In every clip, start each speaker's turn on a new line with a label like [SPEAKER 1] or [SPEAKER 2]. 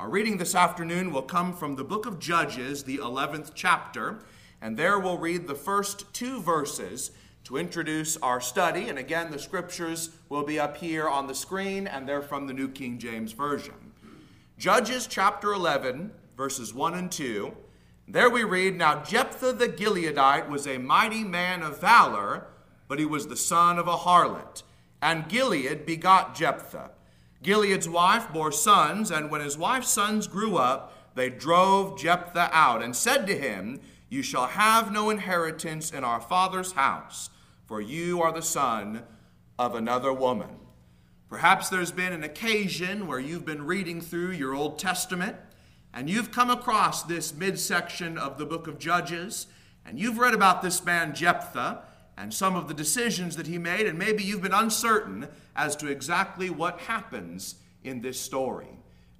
[SPEAKER 1] Our reading this afternoon will come from the book of Judges, the 11th chapter, and there we'll read the first two verses to introduce our study. And again, the scriptures will be up here on the screen, and they're from the New King James Version. Judges chapter 11, verses 1 and 2. There we read Now Jephthah the Gileadite was a mighty man of valor, but he was the son of a harlot. And Gilead begot Jephthah. Gilead's wife bore sons, and when his wife's sons grew up, they drove Jephthah out and said to him, You shall have no inheritance in our father's house, for you are the son of another woman. Perhaps there's been an occasion where you've been reading through your Old Testament and you've come across this midsection of the book of Judges, and you've read about this man Jephthah and some of the decisions that he made, and maybe you've been uncertain as to exactly what happens in this story.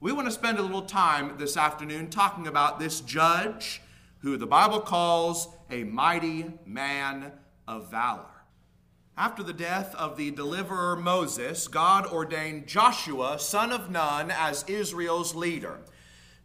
[SPEAKER 1] We want to spend a little time this afternoon talking about this judge who the Bible calls a mighty man of valor. After the death of the deliverer Moses, God ordained Joshua, son of Nun, as Israel's leader.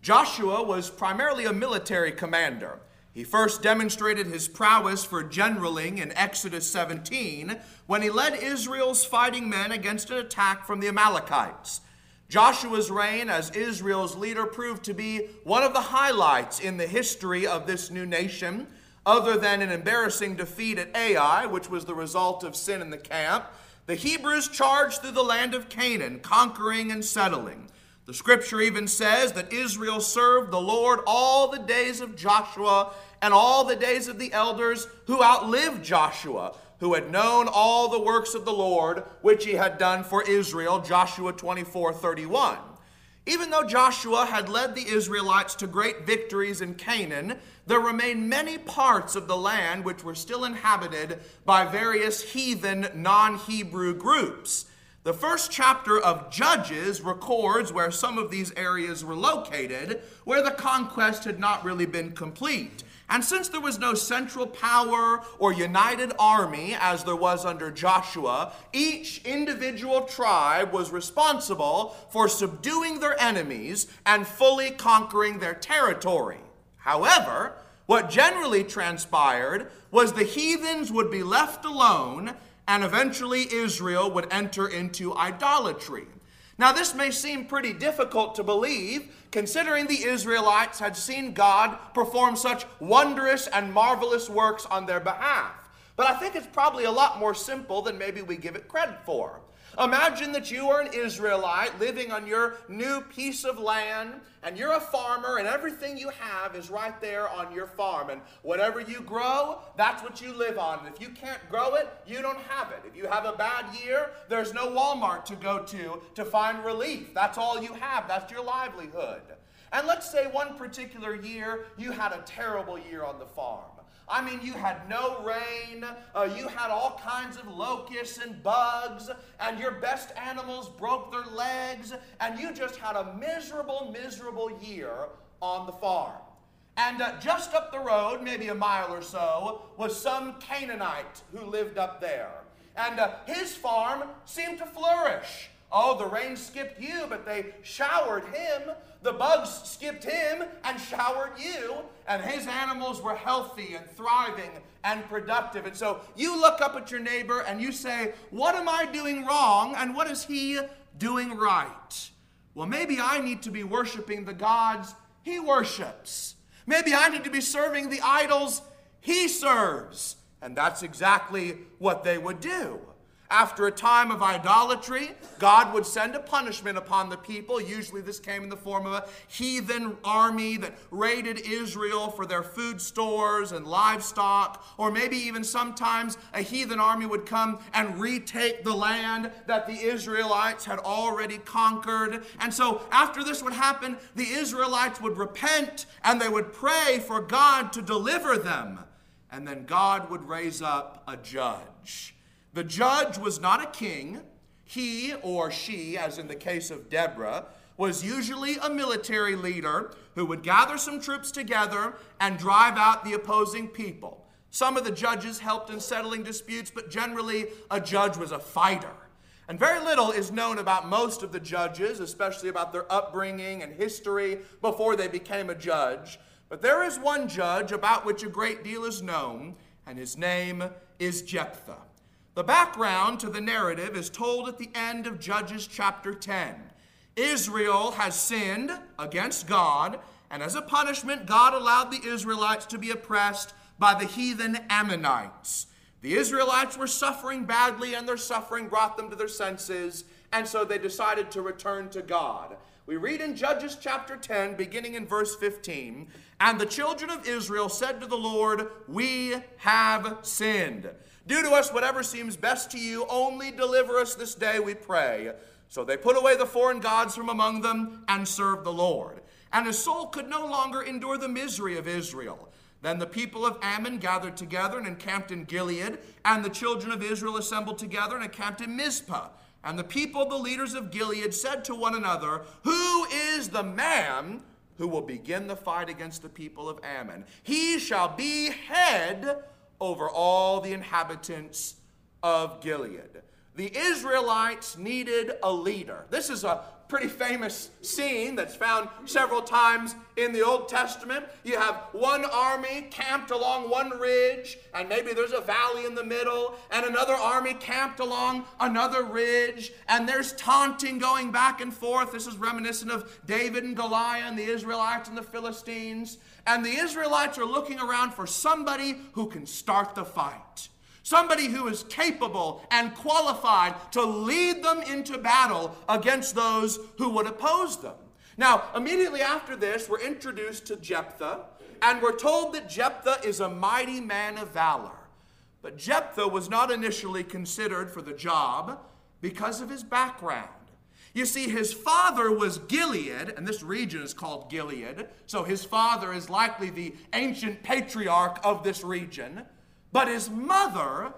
[SPEAKER 1] Joshua was primarily a military commander. He first demonstrated his prowess for generaling in Exodus 17 when he led Israel's fighting men against an attack from the Amalekites. Joshua's reign as Israel's leader proved to be one of the highlights in the history of this new nation, other than an embarrassing defeat at Ai, which was the result of sin in the camp. The Hebrews charged through the land of Canaan, conquering and settling. The scripture even says that Israel served the Lord all the days of Joshua and all the days of the elders who outlived Joshua, who had known all the works of the Lord which he had done for Israel. Joshua 24 31. Even though Joshua had led the Israelites to great victories in Canaan, there remained many parts of the land which were still inhabited by various heathen non Hebrew groups. The first chapter of Judges records where some of these areas were located, where the conquest had not really been complete. And since there was no central power or united army as there was under Joshua, each individual tribe was responsible for subduing their enemies and fully conquering their territory. However, what generally transpired was the heathens would be left alone and eventually Israel would enter into idolatry. Now, this may seem pretty difficult to believe, considering the Israelites had seen God perform such wondrous and marvelous works on their behalf. But I think it's probably a lot more simple than maybe we give it credit for. Imagine that you are an Israelite living on your new piece of land, and you're a farmer, and everything you have is right there on your farm. And whatever you grow, that's what you live on. And if you can't grow it, you don't have it. If you have a bad year, there's no Walmart to go to to find relief. That's all you have, that's your livelihood. And let's say one particular year you had a terrible year on the farm. I mean, you had no rain, uh, you had all kinds of locusts and bugs, and your best animals broke their legs, and you just had a miserable, miserable year on the farm. And uh, just up the road, maybe a mile or so, was some Canaanite who lived up there. And uh, his farm seemed to flourish. Oh, the rain skipped you, but they showered him. The bugs skipped him and showered you. And his animals were healthy and thriving and productive. And so you look up at your neighbor and you say, What am I doing wrong? And what is he doing right? Well, maybe I need to be worshiping the gods he worships. Maybe I need to be serving the idols he serves. And that's exactly what they would do. After a time of idolatry, God would send a punishment upon the people. Usually, this came in the form of a heathen army that raided Israel for their food stores and livestock. Or maybe even sometimes a heathen army would come and retake the land that the Israelites had already conquered. And so, after this would happen, the Israelites would repent and they would pray for God to deliver them. And then God would raise up a judge the judge was not a king. He or she, as in the case of Deborah, was usually a military leader who would gather some troops together and drive out the opposing people. Some of the judges helped in settling disputes, but generally, a judge was a fighter. And very little is known about most of the judges, especially about their upbringing and history before they became a judge. But there is one judge about which a great deal is known, and his name is Jephthah. The background to the narrative is told at the end of Judges chapter 10. Israel has sinned against God, and as a punishment, God allowed the Israelites to be oppressed by the heathen Ammonites. The Israelites were suffering badly, and their suffering brought them to their senses, and so they decided to return to God. We read in Judges chapter 10, beginning in verse 15, and the children of Israel said to the Lord, We have sinned. Do to us whatever seems best to you, only deliver us this day, we pray. So they put away the foreign gods from among them and served the Lord. And his soul could no longer endure the misery of Israel. Then the people of Ammon gathered together and encamped in Gilead, and the children of Israel assembled together and encamped in Mizpah. And the people, the leaders of Gilead, said to one another, Who is the man who will begin the fight against the people of Ammon? He shall be head over all the inhabitants of Gilead. The Israelites needed a leader. This is a pretty famous scene that's found several times in the Old Testament. You have one army camped along one ridge, and maybe there's a valley in the middle, and another army camped along another ridge, and there's taunting going back and forth. This is reminiscent of David and Goliath and the Israelites and the Philistines. And the Israelites are looking around for somebody who can start the fight. Somebody who is capable and qualified to lead them into battle against those who would oppose them. Now, immediately after this, we're introduced to Jephthah, and we're told that Jephthah is a mighty man of valor. But Jephthah was not initially considered for the job because of his background. You see, his father was Gilead, and this region is called Gilead, so his father is likely the ancient patriarch of this region. But his mother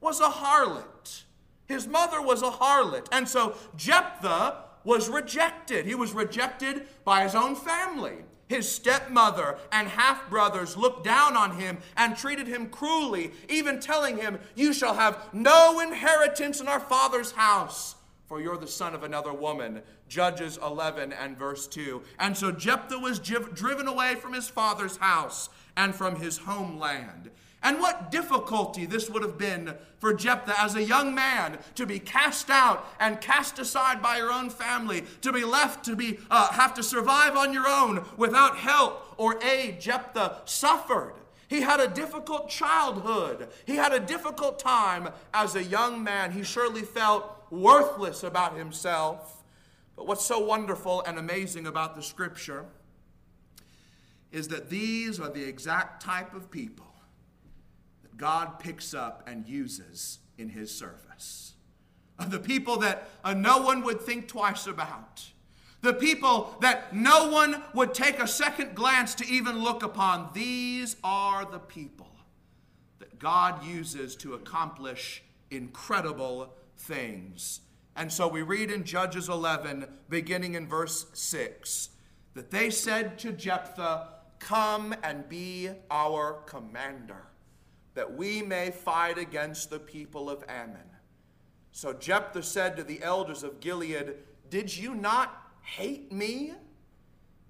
[SPEAKER 1] was a harlot. His mother was a harlot. And so Jephthah was rejected. He was rejected by his own family. His stepmother and half brothers looked down on him and treated him cruelly, even telling him, You shall have no inheritance in our father's house, for you're the son of another woman. Judges 11 and verse 2. And so Jephthah was driven away from his father's house and from his homeland. And what difficulty this would have been for Jephthah as a young man to be cast out and cast aside by your own family, to be left to be uh, have to survive on your own without help or aid. Jephthah suffered. He had a difficult childhood. He had a difficult time as a young man. He surely felt worthless about himself. But what's so wonderful and amazing about the scripture is that these are the exact type of people God picks up and uses in his service. The people that uh, no one would think twice about. The people that no one would take a second glance to even look upon. These are the people that God uses to accomplish incredible things. And so we read in Judges 11, beginning in verse 6, that they said to Jephthah, Come and be our commander that we may fight against the people of Ammon. So Jephthah said to the elders of Gilead, Did you not hate me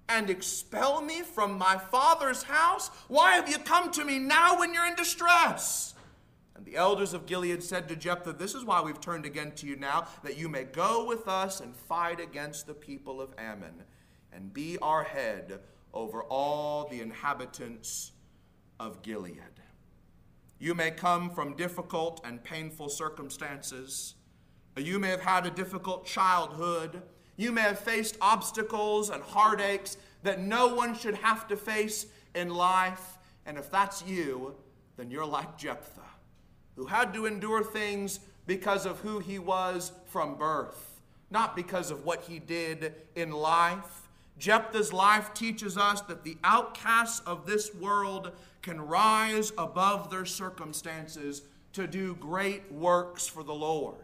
[SPEAKER 1] and expel me from my father's house? Why have you come to me now when you're in distress? And the elders of Gilead said to Jephthah, This is why we've turned again to you now, that you may go with us and fight against the people of Ammon and be our head over all the inhabitants of Gilead. You may come from difficult and painful circumstances. You may have had a difficult childhood. You may have faced obstacles and heartaches that no one should have to face in life. And if that's you, then you're like Jephthah, who had to endure things because of who he was from birth, not because of what he did in life. Jephthah's life teaches us that the outcasts of this world can rise above their circumstances to do great works for the Lord.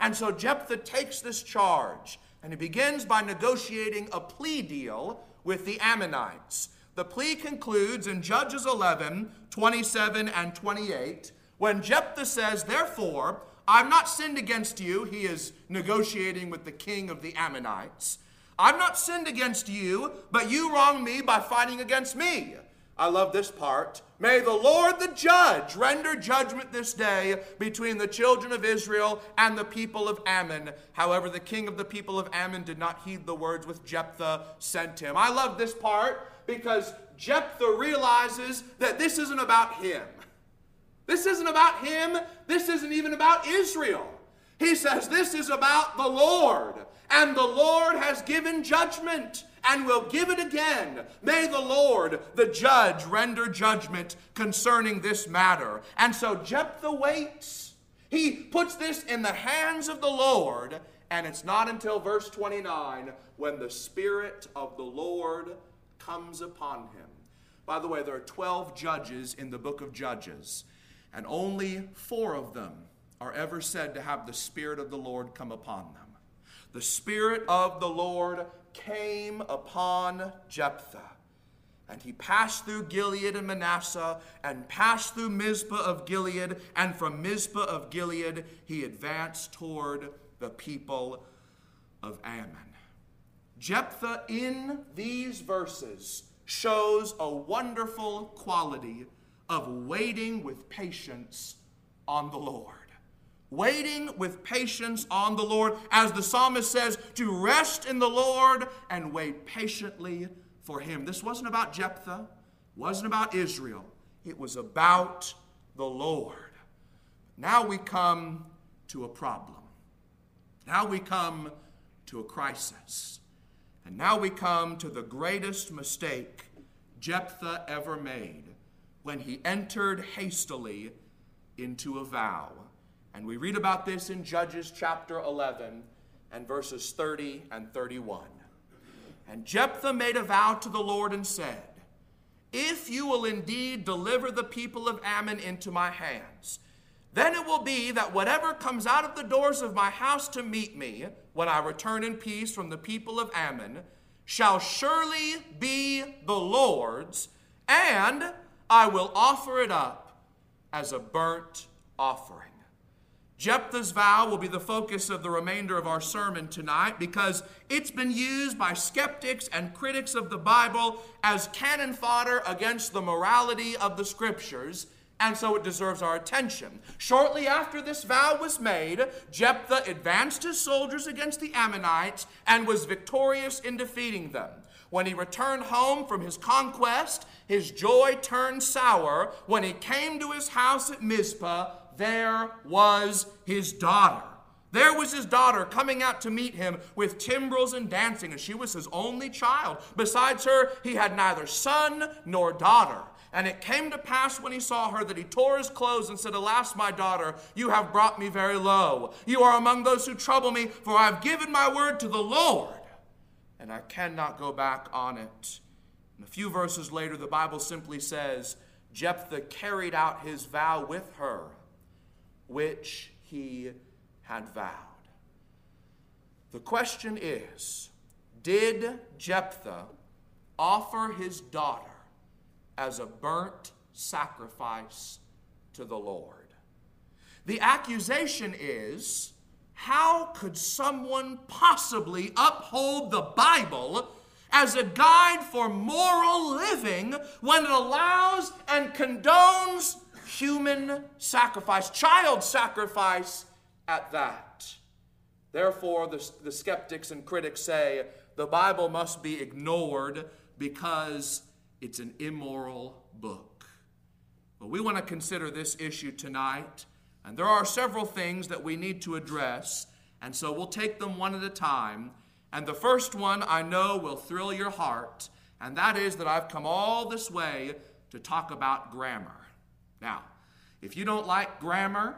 [SPEAKER 1] And so Jephthah takes this charge and he begins by negotiating a plea deal with the Ammonites. The plea concludes in Judges 11 27 and 28 when Jephthah says, Therefore, I've not sinned against you. He is negotiating with the king of the Ammonites. I've not sinned against you, but you wronged me by fighting against me. I love this part. May the Lord the judge render judgment this day between the children of Israel and the people of Ammon. However, the king of the people of Ammon did not heed the words which Jephthah sent him. I love this part because Jephthah realizes that this isn't about him. This isn't about him. This isn't even about Israel. He says this is about the Lord. And the Lord has given judgment and will give it again. May the Lord, the judge, render judgment concerning this matter. And so Jephthah waits. He puts this in the hands of the Lord, and it's not until verse 29 when the Spirit of the Lord comes upon him. By the way, there are 12 judges in the book of Judges, and only four of them are ever said to have the Spirit of the Lord come upon them. The Spirit of the Lord came upon Jephthah. And he passed through Gilead and Manasseh, and passed through Mizpah of Gilead, and from Mizpah of Gilead he advanced toward the people of Ammon. Jephthah, in these verses, shows a wonderful quality of waiting with patience on the Lord waiting with patience on the Lord, as the psalmist says, to rest in the Lord and wait patiently for him. This wasn't about Jephthah, wasn't about Israel, it was about the Lord. Now we come to a problem. Now we come to a crisis. And now we come to the greatest mistake Jephthah ever made when he entered hastily into a vow. And we read about this in Judges chapter 11 and verses 30 and 31. And Jephthah made a vow to the Lord and said, If you will indeed deliver the people of Ammon into my hands, then it will be that whatever comes out of the doors of my house to meet me when I return in peace from the people of Ammon shall surely be the Lord's, and I will offer it up as a burnt offering. Jephthah's vow will be the focus of the remainder of our sermon tonight because it's been used by skeptics and critics of the Bible as cannon fodder against the morality of the scriptures, and so it deserves our attention. Shortly after this vow was made, Jephthah advanced his soldiers against the Ammonites and was victorious in defeating them. When he returned home from his conquest, his joy turned sour when he came to his house at Mizpah there was his daughter. There was his daughter coming out to meet him with timbrels and dancing, and she was his only child. Besides her, he had neither son nor daughter. And it came to pass when he saw her that he tore his clothes and said, Alas, my daughter, you have brought me very low. You are among those who trouble me, for I have given my word to the Lord, and I cannot go back on it. And a few verses later, the Bible simply says, Jephthah carried out his vow with her which he had vowed. The question is Did Jephthah offer his daughter as a burnt sacrifice to the Lord? The accusation is how could someone possibly uphold the Bible as a guide for moral living when it allows and condones human sacrifice, child sacrifice at that. Therefore, the, the skeptics and critics say the Bible must be ignored because it's an immoral book. But we want to consider this issue tonight, and there are several things that we need to address, and so we'll take them one at a time. And the first one I know will thrill your heart, and that is that I've come all this way to talk about grammar. Now, if you don't like grammar,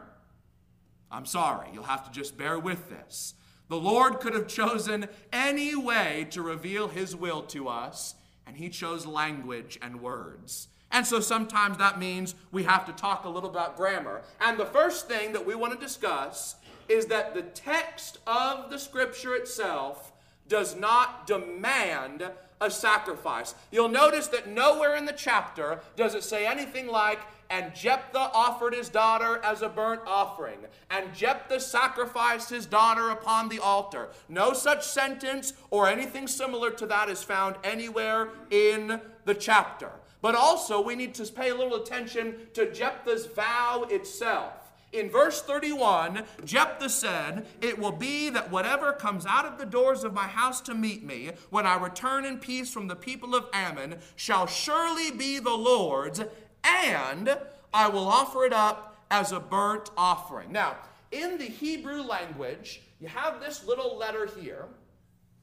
[SPEAKER 1] I'm sorry, you'll have to just bear with this. The Lord could have chosen any way to reveal His will to us, and He chose language and words. And so sometimes that means we have to talk a little about grammar. And the first thing that we want to discuss is that the text of the Scripture itself does not demand a sacrifice. You'll notice that nowhere in the chapter does it say anything like, and Jephthah offered his daughter as a burnt offering, and Jephthah sacrificed his daughter upon the altar. No such sentence or anything similar to that is found anywhere in the chapter. But also, we need to pay a little attention to Jephthah's vow itself. In verse 31, Jephthah said, It will be that whatever comes out of the doors of my house to meet me, when I return in peace from the people of Ammon, shall surely be the Lord's, and I will offer it up as a burnt offering. Now, in the Hebrew language, you have this little letter here,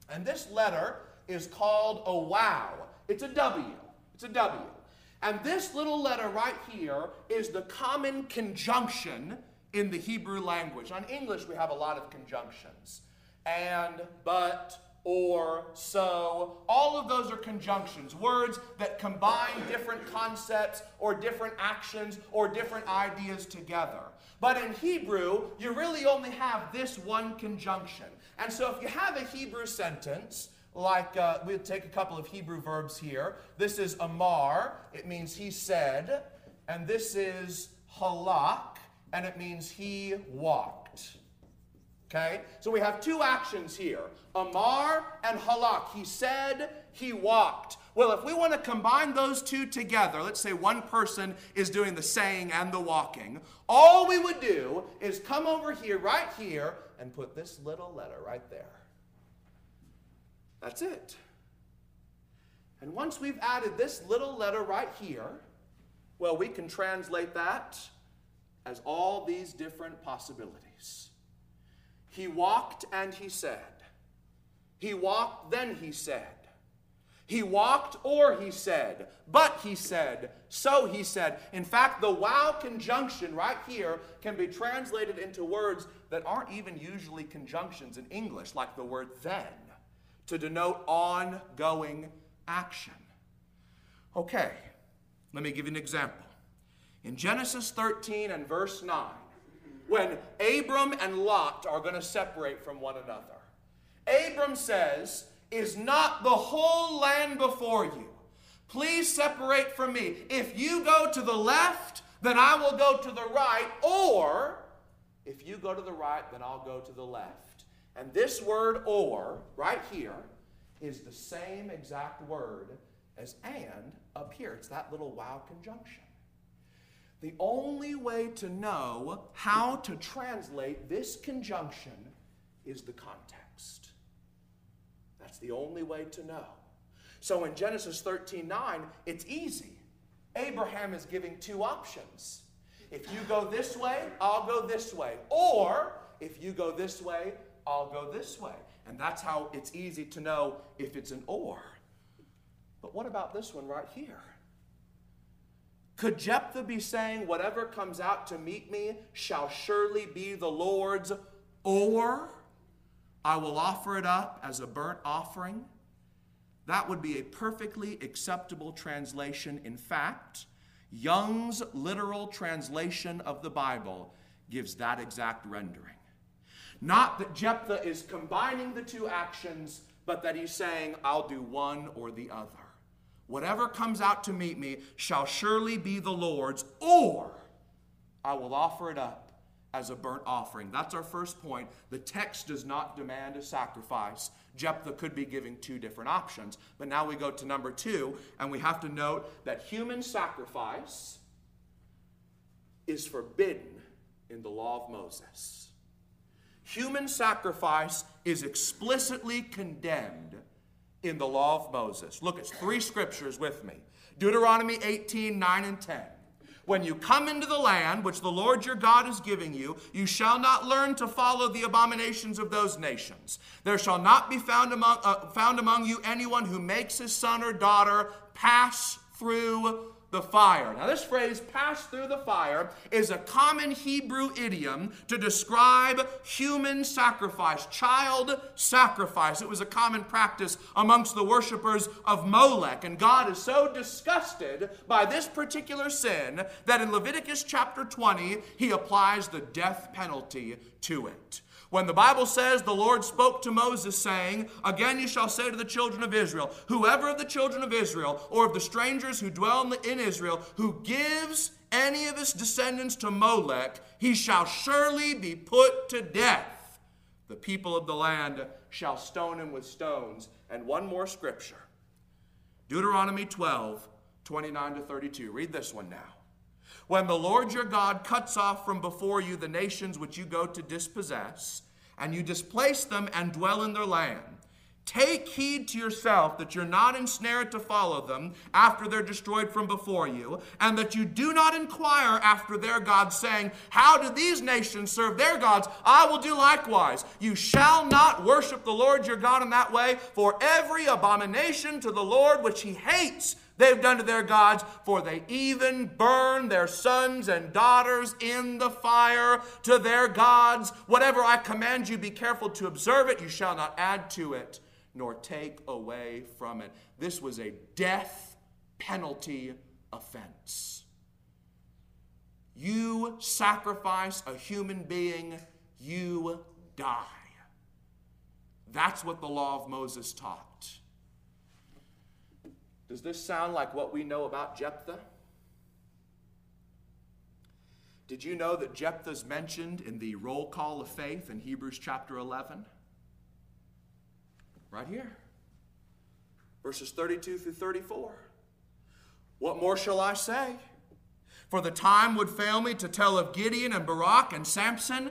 [SPEAKER 1] and this letter is called a waw. It's a W. It's a W. And this little letter right here is the common conjunction in the Hebrew language. On English, we have a lot of conjunctions. And, but, or, so. All of those are conjunctions, words that combine different concepts or different actions or different ideas together. But in Hebrew, you really only have this one conjunction. And so if you have a Hebrew sentence, like uh, we'll take a couple of Hebrew verbs here. This is amar, it means he said, and this is halak, and it means he walked. Okay? So we have two actions here Amar and Halak. He said, he walked. Well, if we want to combine those two together, let's say one person is doing the saying and the walking, all we would do is come over here, right here, and put this little letter right there. That's it. And once we've added this little letter right here, well, we can translate that as all these different possibilities. He walked and he said. He walked, then he said. He walked or he said, but he said, so he said. In fact, the waw conjunction right here can be translated into words that aren't even usually conjunctions in English, like the word then to denote ongoing action. Okay, let me give you an example. In Genesis 13 and verse 9, when Abram and Lot are going to separate from one another, Abram says, Is not the whole land before you? Please separate from me. If you go to the left, then I will go to the right, or if you go to the right, then I'll go to the left. And this word or, right here, is the same exact word as and up here. It's that little waw conjunction. The only way to know how to translate this conjunction is the context. That's the only way to know. So in Genesis 13 9, it's easy. Abraham is giving two options. If you go this way, I'll go this way. Or if you go this way, I'll go this way. And that's how it's easy to know if it's an or. But what about this one right here? Could Jephthah be saying, Whatever comes out to meet me shall surely be the Lord's, or I will offer it up as a burnt offering? That would be a perfectly acceptable translation. In fact, Young's literal translation of the Bible gives that exact rendering. Not that Jephthah is combining the two actions, but that he's saying, I'll do one or the other. Whatever comes out to meet me shall surely be the Lord's, or I will offer it up as a burnt offering. That's our first point. The text does not demand a sacrifice. Jephthah could be giving two different options. But now we go to number two, and we have to note that human sacrifice is forbidden in the law of Moses. Human sacrifice is explicitly condemned in the law of Moses. Look at three scriptures with me Deuteronomy 18 9 and 10. When you come into the land which the Lord your God is giving you, you shall not learn to follow the abominations of those nations. There shall not be found among, uh, found among you anyone who makes his son or daughter pass through the fire. Now, this phrase, pass through the fire, is a common Hebrew idiom to describe human sacrifice, child sacrifice. It was a common practice amongst the worshippers of Molech. And God is so disgusted by this particular sin that in Leviticus chapter 20, he applies the death penalty to it. When the Bible says the Lord spoke to Moses, saying, Again you shall say to the children of Israel, Whoever of the children of Israel, or of the strangers who dwell in Israel, who gives any of his descendants to Molech, he shall surely be put to death. The people of the land shall stone him with stones. And one more scripture Deuteronomy 12, 29 to 32. Read this one now. When the Lord your God cuts off from before you the nations which you go to dispossess, and you displace them and dwell in their land, Take heed to yourself that you're not ensnared to follow them after they're destroyed from before you, and that you do not inquire after their gods, saying, How do these nations serve their gods? I will do likewise. You shall not worship the Lord your God in that way, for every abomination to the Lord which he hates they've done to their gods, for they even burn their sons and daughters in the fire to their gods. Whatever I command you, be careful to observe it. You shall not add to it nor take away from it. This was a death penalty offense. You sacrifice a human being, you die. That's what the law of Moses taught. Does this sound like what we know about Jephthah? Did you know that Jephthah is mentioned in the roll call of faith in Hebrews chapter 11? Right here. Verses 32 through 34. What more shall I say? For the time would fail me to tell of Gideon and Barak and Samson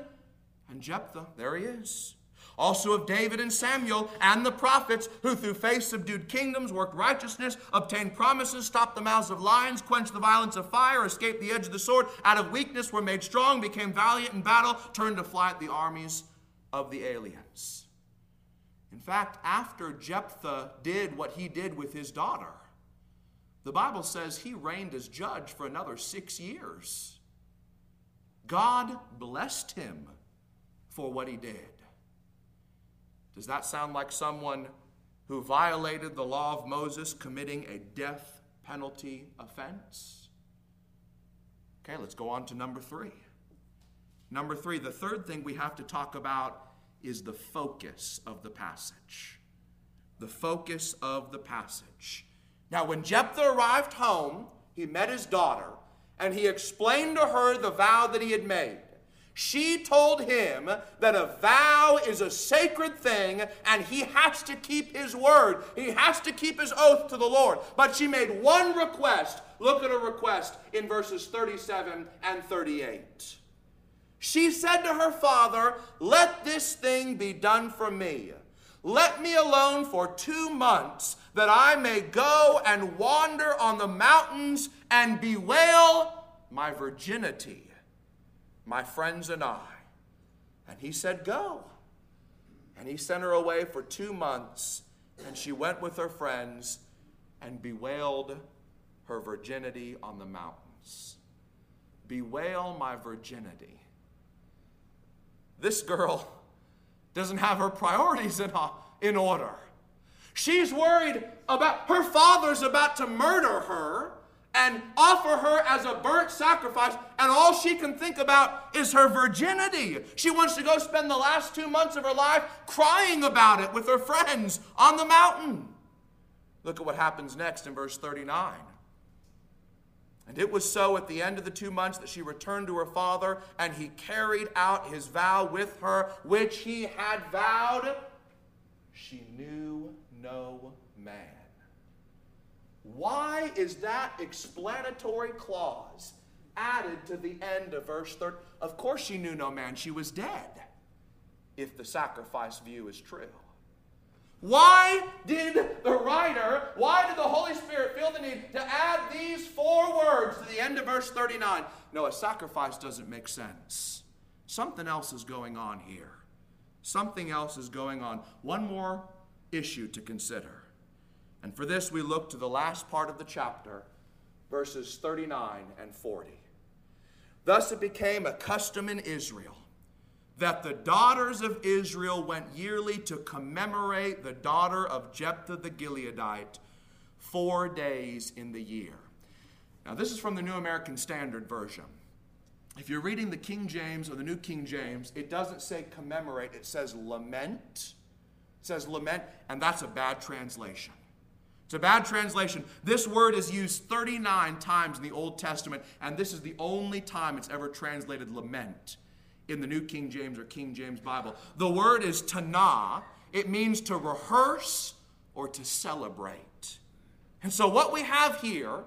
[SPEAKER 1] and Jephthah. There he is. Also of David and Samuel and the prophets, who through faith subdued kingdoms, worked righteousness, obtained promises, stopped the mouths of lions, quenched the violence of fire, escaped the edge of the sword, out of weakness were made strong, became valiant in battle, turned to flight the armies of the aliens. In fact, after Jephthah did what he did with his daughter, the Bible says he reigned as judge for another six years. God blessed him for what he did. Does that sound like someone who violated the law of Moses committing a death penalty offense? Okay, let's go on to number three. Number three, the third thing we have to talk about is the focus of the passage. The focus of the passage. Now, when Jephthah arrived home, he met his daughter and he explained to her the vow that he had made. She told him that a vow is a sacred thing and he has to keep his word. He has to keep his oath to the Lord. But she made one request. Look at her request in verses 37 and 38. She said to her father, Let this thing be done for me. Let me alone for two months, that I may go and wander on the mountains and bewail my virginity, my friends and I. And he said, Go. And he sent her away for two months, and she went with her friends and bewailed her virginity on the mountains. Bewail my virginity. This girl doesn't have her priorities in, uh, in order. She's worried about her father's about to murder her and offer her as a burnt sacrifice, and all she can think about is her virginity. She wants to go spend the last two months of her life crying about it with her friends on the mountain. Look at what happens next in verse 39. And it was so at the end of the two months that she returned to her father, and he carried out his vow with her, which he had vowed. She knew no man. Why is that explanatory clause added to the end of verse 30? Of course, she knew no man. She was dead, if the sacrifice view is true. Why did the writer, why did the Holy Spirit feel the need to add these four words to the end of verse 39? No, a sacrifice doesn't make sense. Something else is going on here. Something else is going on. One more issue to consider. And for this, we look to the last part of the chapter, verses 39 and 40. Thus it became a custom in Israel that the daughters of Israel went yearly to commemorate the daughter of Jephthah the Gileadite four days in the year. Now, this is from the New American Standard Version. if you're reading the King James or the New King James, it doesn't say commemorate, it says lament. It says lament, and that's a bad translation. A bad translation. This word is used 39 times in the Old Testament, and this is the only time it's ever translated lament in the New King James or King James Bible. The word is tana. It means to rehearse or to celebrate. And so what we have here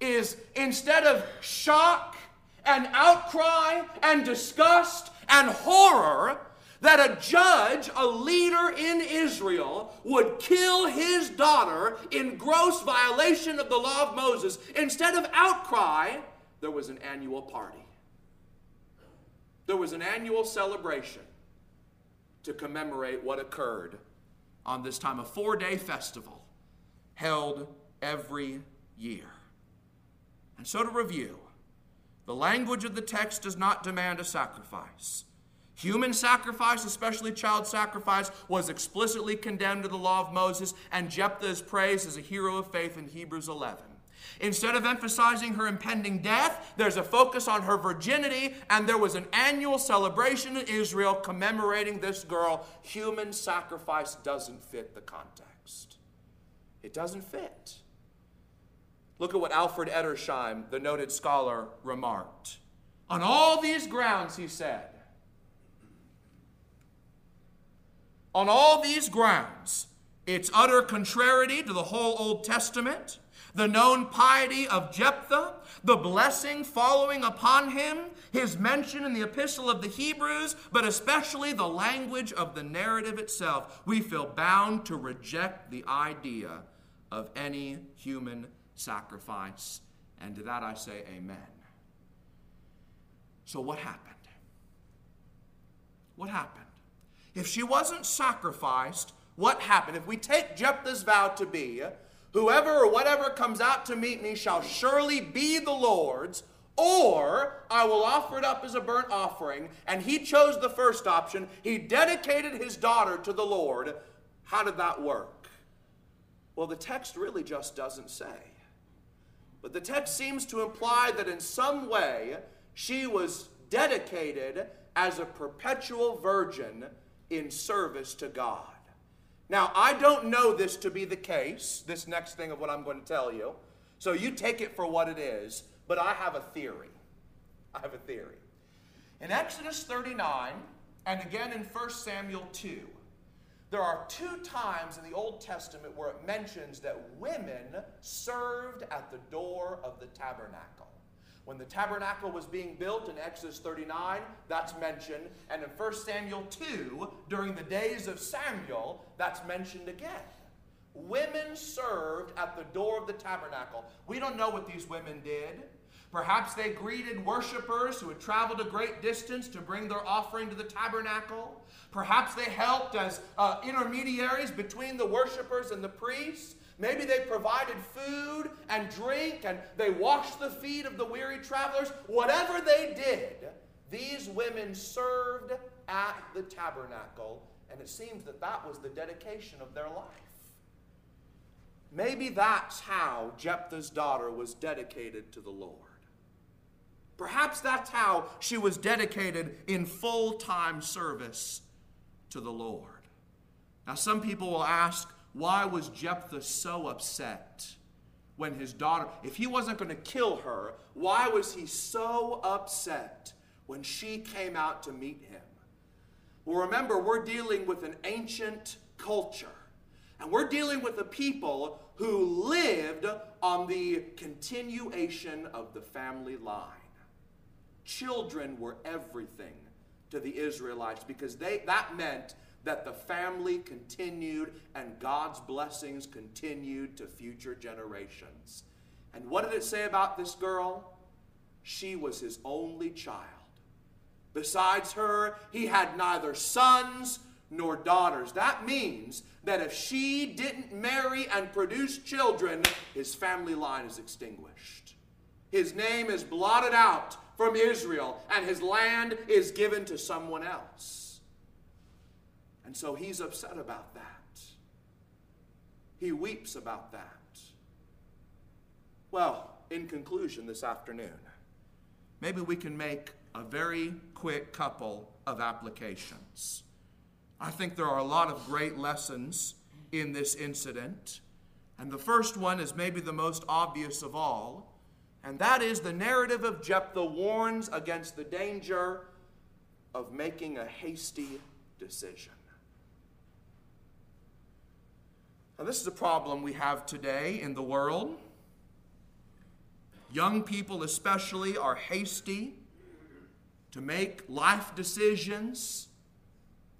[SPEAKER 1] is instead of shock and outcry and disgust and horror, that a judge, a leader in Israel, would kill his daughter in gross violation of the law of Moses. Instead of outcry, there was an annual party. There was an annual celebration to commemorate what occurred on this time, a four day festival held every year. And so, to review, the language of the text does not demand a sacrifice. Human sacrifice, especially child sacrifice, was explicitly condemned to the law of Moses, and Jephthah is praised as a hero of faith in Hebrews 11. Instead of emphasizing her impending death, there's a focus on her virginity, and there was an annual celebration in Israel commemorating this girl. Human sacrifice doesn't fit the context. It doesn't fit. Look at what Alfred Edersheim, the noted scholar, remarked. On all these grounds, he said, On all these grounds, its utter contrariety to the whole Old Testament, the known piety of Jephthah, the blessing following upon him, his mention in the epistle of the Hebrews, but especially the language of the narrative itself, we feel bound to reject the idea of any human sacrifice. And to that I say, Amen. So, what happened? What happened? If she wasn't sacrificed, what happened? If we take Jephthah's vow to be, whoever or whatever comes out to meet me shall surely be the Lord's, or I will offer it up as a burnt offering. And he chose the first option. He dedicated his daughter to the Lord. How did that work? Well, the text really just doesn't say. But the text seems to imply that in some way she was dedicated as a perpetual virgin in service to God. Now, I don't know this to be the case, this next thing of what I'm going to tell you. So you take it for what it is, but I have a theory. I have a theory. In Exodus 39, and again in 1 Samuel 2, there are two times in the Old Testament where it mentions that women served at the door of the tabernacle. When the tabernacle was being built in Exodus 39, that's mentioned. And in 1 Samuel 2, during the days of Samuel, that's mentioned again. Women served at the door of the tabernacle. We don't know what these women did. Perhaps they greeted worshipers who had traveled a great distance to bring their offering to the tabernacle. Perhaps they helped as uh, intermediaries between the worshipers and the priests. Maybe they provided food and drink and they washed the feet of the weary travelers. Whatever they did, these women served at the tabernacle, and it seems that that was the dedication of their life. Maybe that's how Jephthah's daughter was dedicated to the Lord. Perhaps that's how she was dedicated in full time service to the Lord. Now, some people will ask, why was Jephthah so upset when his daughter, if he wasn't going to kill her, why was he so upset when she came out to meet him? Well, remember, we're dealing with an ancient culture, and we're dealing with a people who lived on the continuation of the family line. Children were everything to the Israelites because they, that meant that the family continued and God's blessings continued to future generations. And what did it say about this girl? She was his only child. Besides her, he had neither sons nor daughters. That means that if she didn't marry and produce children, his family line is extinguished. His name is blotted out from Israel, and his land is given to someone else. And so he's upset about that. He weeps about that. Well, in conclusion this afternoon, maybe we can make a very quick couple of applications. I think there are a lot of great lessons in this incident. And the first one is maybe the most obvious of all, and that is the narrative of Jephthah warns against the danger of making a hasty decision. Now, this is a problem we have today in the world. Young people, especially, are hasty to make life decisions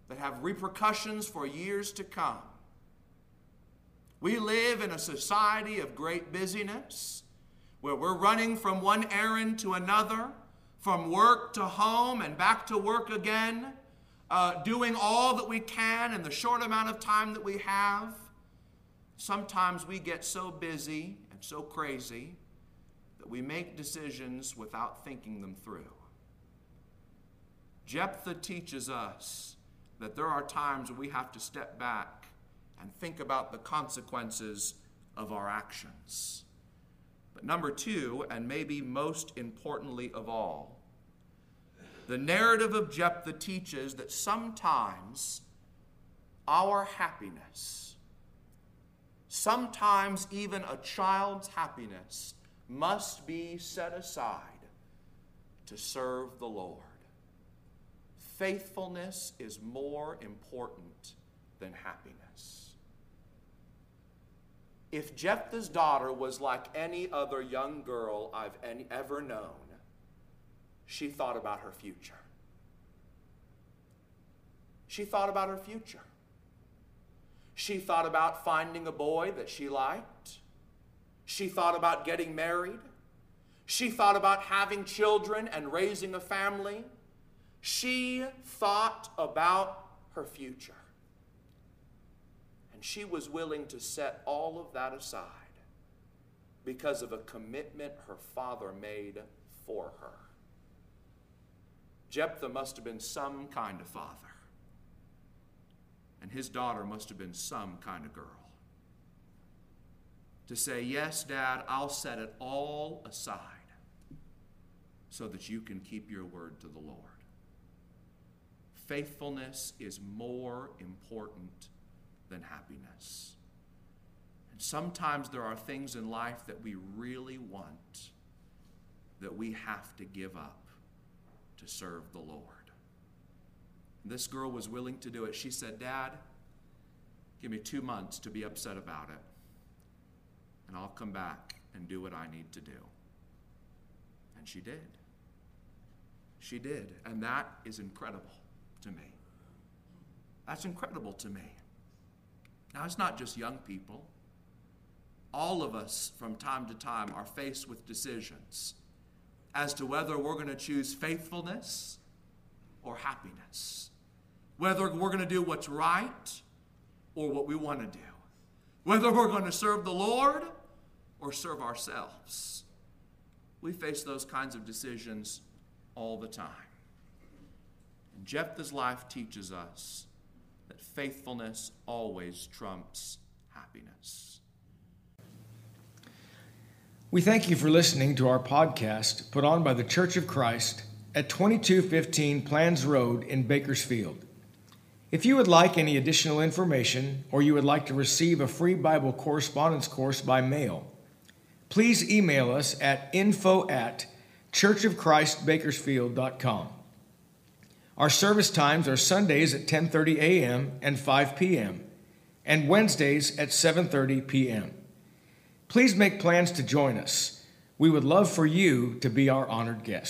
[SPEAKER 1] that have repercussions for years to come. We live in a society of great busyness where we're running from one errand to another, from work to home and back to work again, uh, doing all that we can in the short amount of time that we have. Sometimes we get so busy and so crazy that we make decisions without thinking them through. Jephthah teaches us that there are times we have to step back and think about the consequences of our actions. But number two, and maybe most importantly of all, the narrative of Jephthah teaches that sometimes our happiness, sometimes even a child's happiness, must be set aside to serve the Lord. Faithfulness is more important than happiness. If Jephthah's daughter was like any other young girl I've any, ever known, she thought about her future. She thought about her future. She thought about finding a boy that she liked. She thought about getting married. She thought about having children and raising a family. She thought about her future. And she was willing to set all of that aside because of a commitment her father made for her. Jephthah must have been some kind of father, and his daughter must have been some kind of girl. To say, Yes, Dad, I'll set it all aside so that you can keep your word to the Lord. Faithfulness is more important than happiness. And sometimes there are things in life that we really want that we have to give up to serve the Lord. This girl was willing to do it. She said, Dad, give me two months to be upset about it, and I'll come back and do what I need to do. And she did. She did. And that is incredible to me. That's incredible to me. Now, it's not just young people. All of us, from time to time, are faced with decisions as to whether we're going to choose faithfulness or happiness, whether we're going to do what's right or what we want to do, whether we're going to serve the Lord or serve ourselves. We face those kinds of decisions all the time. And Jephthah's life teaches us that faithfulness always trumps happiness.
[SPEAKER 2] We thank you for listening to our podcast put on by the Church of Christ at 2215 Planz Road in Bakersfield. If you would like any additional information or you would like to receive a free Bible correspondence course by mail, please email us at info at churchofchristbakersfield.com. Our service times are Sundays at 10:30 a.m. and 5 p.m. and Wednesdays at 7:30 p.m. Please make plans to join us. We would love for you to be our honored guest.